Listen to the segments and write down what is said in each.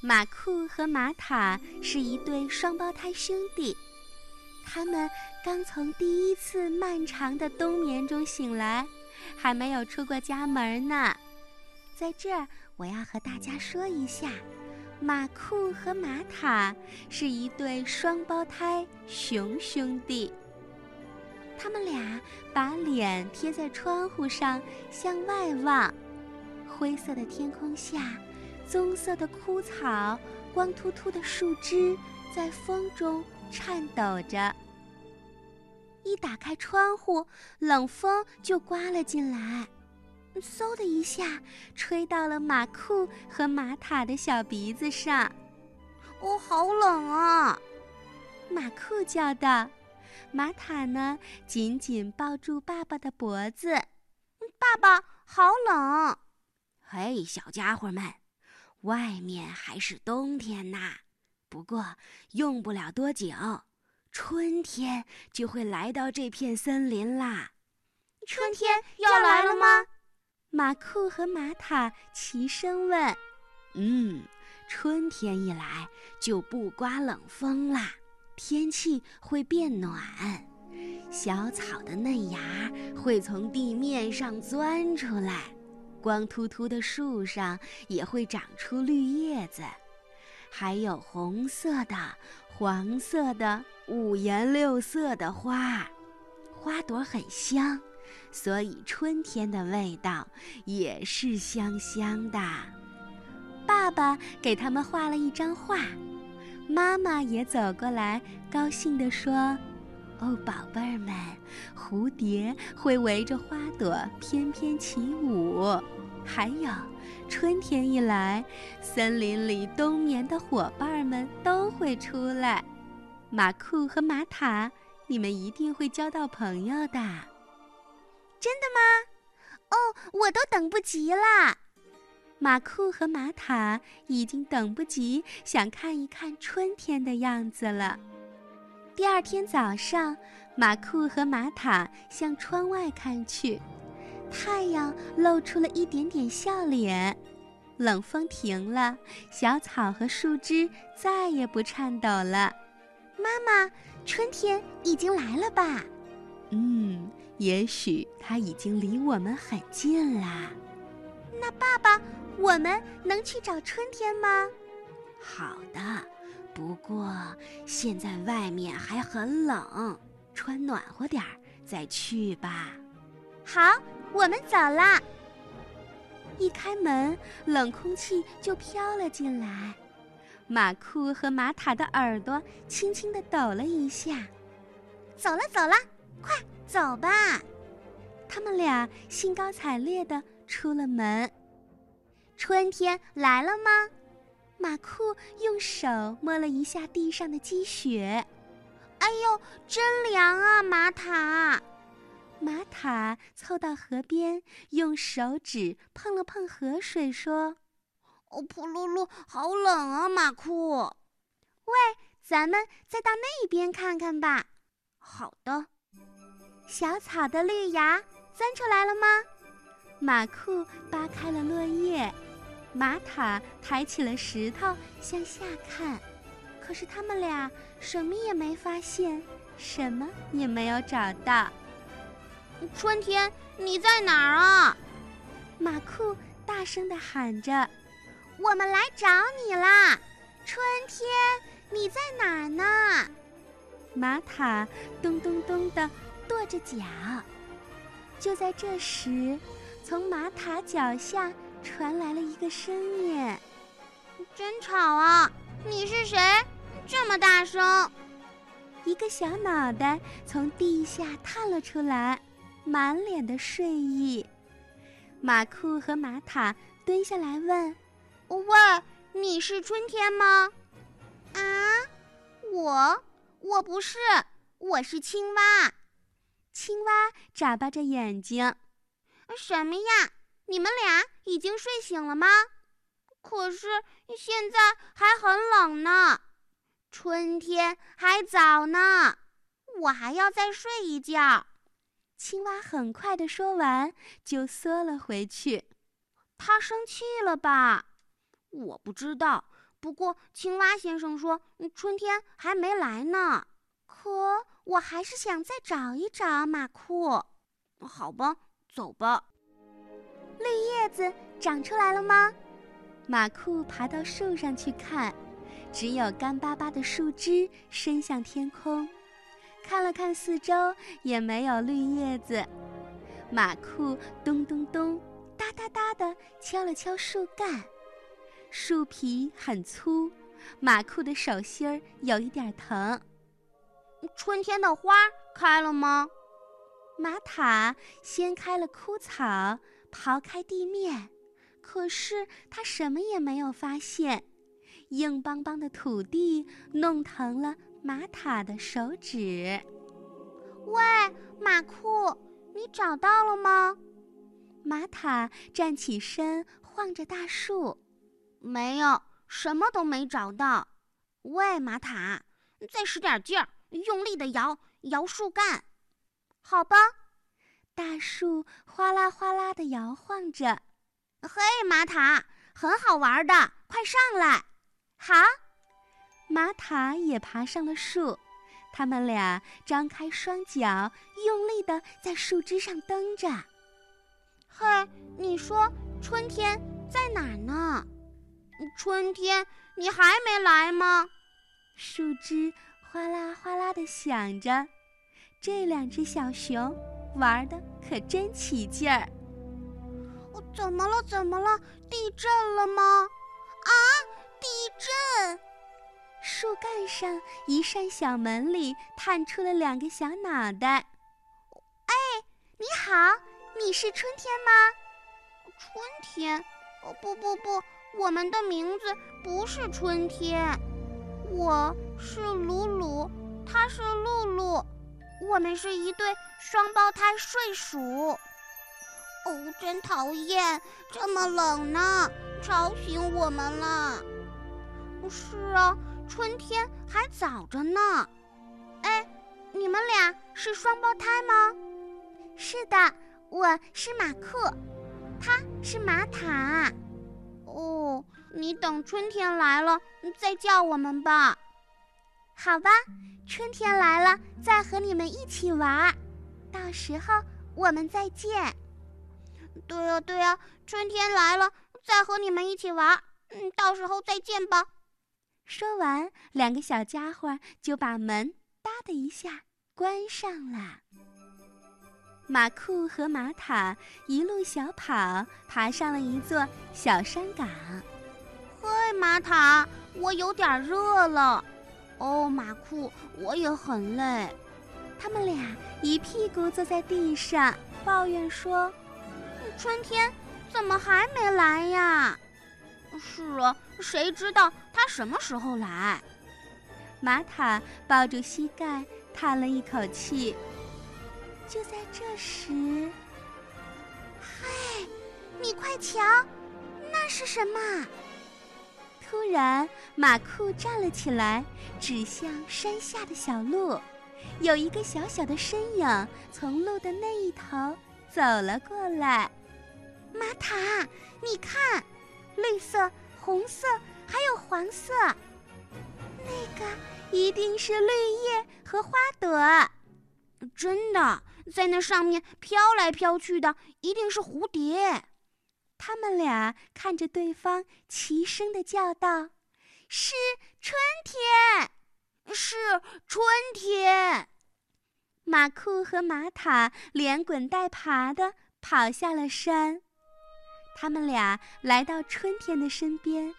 马库和马塔是一对双胞胎兄弟，他们刚从第一次漫长的冬眠中醒来，还没有出过家门呢。在这儿，我要和大家说一下，马库和马塔是一对双胞胎熊兄弟。他们俩把脸贴在窗户上，向外望，灰色的天空下。棕色的枯草，光秃秃的树枝在风中颤抖着。一打开窗户，冷风就刮了进来，嗖的一下，吹到了马库和马塔的小鼻子上。哦，好冷啊！马库叫道。马塔呢，紧紧抱住爸爸的脖子。爸爸，好冷！嘿，小家伙们。外面还是冬天呐，不过用不了多久，春天就会来到这片森林啦。春天要来了吗？马库和马塔齐声问。嗯，春天一来就不刮冷风啦，天气会变暖，小草的嫩芽会从地面上钻出来。光秃秃的树上也会长出绿叶子，还有红色的、黄色的、五颜六色的花，花朵很香，所以春天的味道也是香香的。爸爸给他们画了一张画，妈妈也走过来，高兴地说：“哦，宝贝儿们，蝴蝶会围着花朵翩翩起舞。”还有，春天一来，森林里冬眠的伙伴们都会出来。马库和马塔，你们一定会交到朋友的。真的吗？哦，我都等不及啦！马库和马塔已经等不及，想看一看春天的样子了。第二天早上，马库和马塔向窗外看去。太阳露出了一点点笑脸，冷风停了，小草和树枝再也不颤抖了。妈妈，春天已经来了吧？嗯，也许它已经离我们很近啦。那爸爸，我们能去找春天吗？好的，不过现在外面还很冷，穿暖和点儿再去吧。好。我们走了！一开门，冷空气就飘了进来。马库和马塔的耳朵轻轻地抖了一下。走了，走了，快走吧！他们俩兴高采烈地出了门。春天来了吗？马库用手摸了一下地上的积雪。哎呦，真凉啊，马塔！马塔凑到河边，用手指碰了碰河水，说：“哦，噗噜噜，好冷啊！”马库，喂，咱们再到那边看看吧。好的。小草的绿芽钻出来了吗？马库扒开了落叶，马塔抬起了石头向下看，可是他们俩什么也没发现，什么也没有找到。春天，你在哪儿啊？马库大声地喊着：“我们来找你啦！春天，你在哪儿呢？”玛塔咚咚咚地跺着脚。就在这时，从玛塔脚下传来了一个声音：“真吵啊！你是谁？这么大声？”一个小脑袋从地下探了出来。满脸的睡意，马库和马塔蹲下来问：“喂，你是春天吗？”“啊，我我不是，我是青蛙。”青蛙眨巴着眼睛：“什么呀？你们俩已经睡醒了吗？可是现在还很冷呢，春天还早呢，我还要再睡一觉。”青蛙很快的说完，就缩了回去。他生气了吧？我不知道，不过青蛙先生说春天还没来呢。可我还是想再找一找马库。好吧，走吧。绿叶子长出来了吗？马库爬到树上去看，只有干巴巴的树枝伸向天空。看了看四周，也没有绿叶子。马库咚咚咚、哒哒哒地敲了敲树干，树皮很粗，马库的手心儿有一点疼。春天的花开了吗？马塔掀开了枯草，刨开地面，可是他什么也没有发现。硬邦邦的土地弄疼了马塔的手指。喂，马库，你找到了吗？马塔站起身，晃着大树。没有，什么都没找到。喂，马塔，再使点劲儿。用力的摇摇树干，好吧，大树哗啦哗啦的摇晃着。嘿，马塔，很好玩的，快上来！好，马塔也爬上了树。他们俩张开双脚，用力的在树枝上蹬着。嘿，你说春天在哪儿呢？春天，你还没来吗？树枝。哗啦哗啦的响着，这两只小熊玩的可真起劲儿。怎么了？怎么了？地震了吗？啊！地震！树干上一扇小门里探出了两个小脑袋。哎，你好，你是春天吗？春天？哦，不不不，我们的名字不是春天。我是鲁鲁，他是露露，我们是一对双胞胎睡鼠。哦，真讨厌，这么冷呢，吵醒我们了。是啊，春天还早着呢。哎，你们俩是双胞胎吗？是的，我是马克，他是马塔。哦。你等春天来了再叫我们吧，好吧，春天来了再和你们一起玩，到时候我们再见。对呀对呀，春天来了再和你们一起玩，嗯，到时候再见吧。说完，两个小家伙就把门“哒”的一下关上了。马库和马塔一路小跑，爬上了一座小山岗。嘿，马塔，我有点热了。哦，马库，我也很累。他们俩一屁股坐在地上，抱怨说：“春天怎么还没来呀？”“是啊，谁知道他什么时候来？”马塔抱住膝盖，叹了一口气。就在这时，嘿，你快瞧，那是什么？突然，马库站了起来，指向山下的小路。有一个小小的身影从路的那一头走了过来。马塔，你看，绿色、红色还有黄色，那个一定是绿叶和花朵。真的，在那上面飘来飘去的一定是蝴蝶。他们俩看着对方，齐声的叫道：“是春天，是春天！”马库和马塔连滚带爬的跑下了山。他们俩来到春天的身边，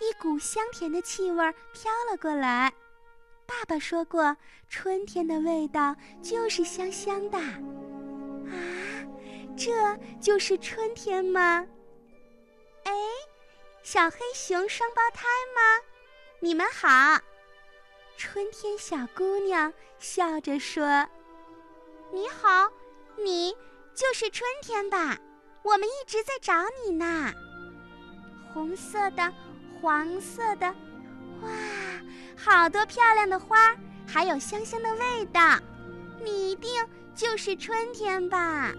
一股香甜的气味飘了过来。爸爸说过，春天的味道就是香香的。啊，这就是春天吗？哎，小黑熊双胞胎吗？你们好。春天小姑娘笑着说：“你好，你就是春天吧？我们一直在找你呢。红色的，黄色的，哇，好多漂亮的花，还有香香的味道。你一定就是春天吧？”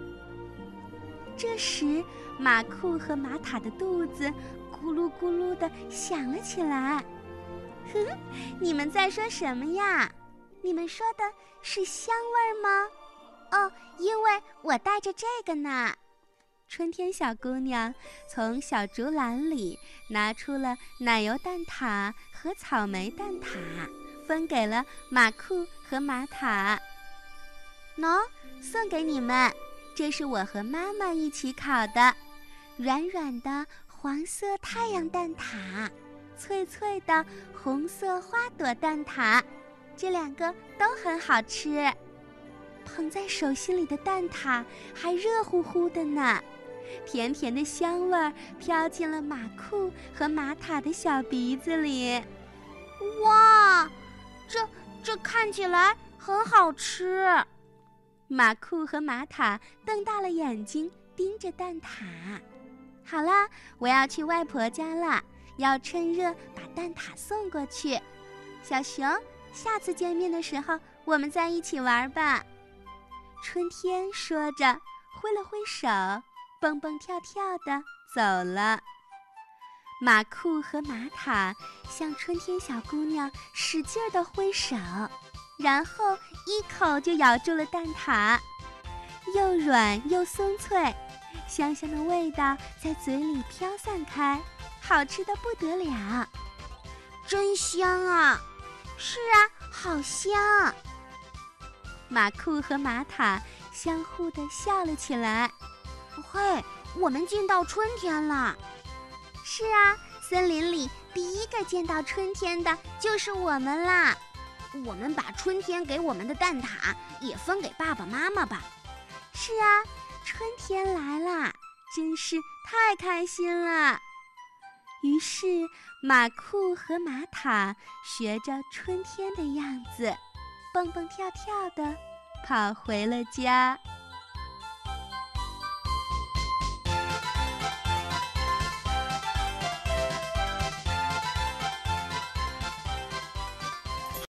这时。马库和马塔的肚子咕噜咕噜地响了起来。哼，你们在说什么呀？你们说的是香味吗？哦，因为我带着这个呢。春天小姑娘从小竹篮里拿出了奶油蛋挞和草莓蛋挞，分给了马库和马塔。喏，送给你们，这是我和妈妈一起烤的，软软的黄色太阳蛋挞，脆脆的红色花朵蛋挞，这两个都很好吃。捧在手心里的蛋挞还热乎乎的呢。甜甜的香味儿飘进了马库和马塔的小鼻子里。哇，这这看起来很好吃！马库和马塔瞪大了眼睛盯着蛋挞。好了，我要去外婆家了，要趁热把蛋挞送过去。小熊，下次见面的时候我们再一起玩吧。春天说着，挥了挥手。蹦蹦跳跳的走了，马库和马塔向春天小姑娘使劲的挥手，然后一口就咬住了蛋挞，又软又松脆，香香的味道在嘴里飘散开，好吃的不得了，真香啊！是啊，好香。马库和马塔相互的笑了起来。嘿，我们见到春天了！是啊，森林里第一个见到春天的就是我们啦！我们把春天给我们的蛋挞也分给爸爸妈妈吧。是啊，春天来啦，真是太开心了。于是，马库和马塔学着春天的样子，蹦蹦跳跳的跑回了家。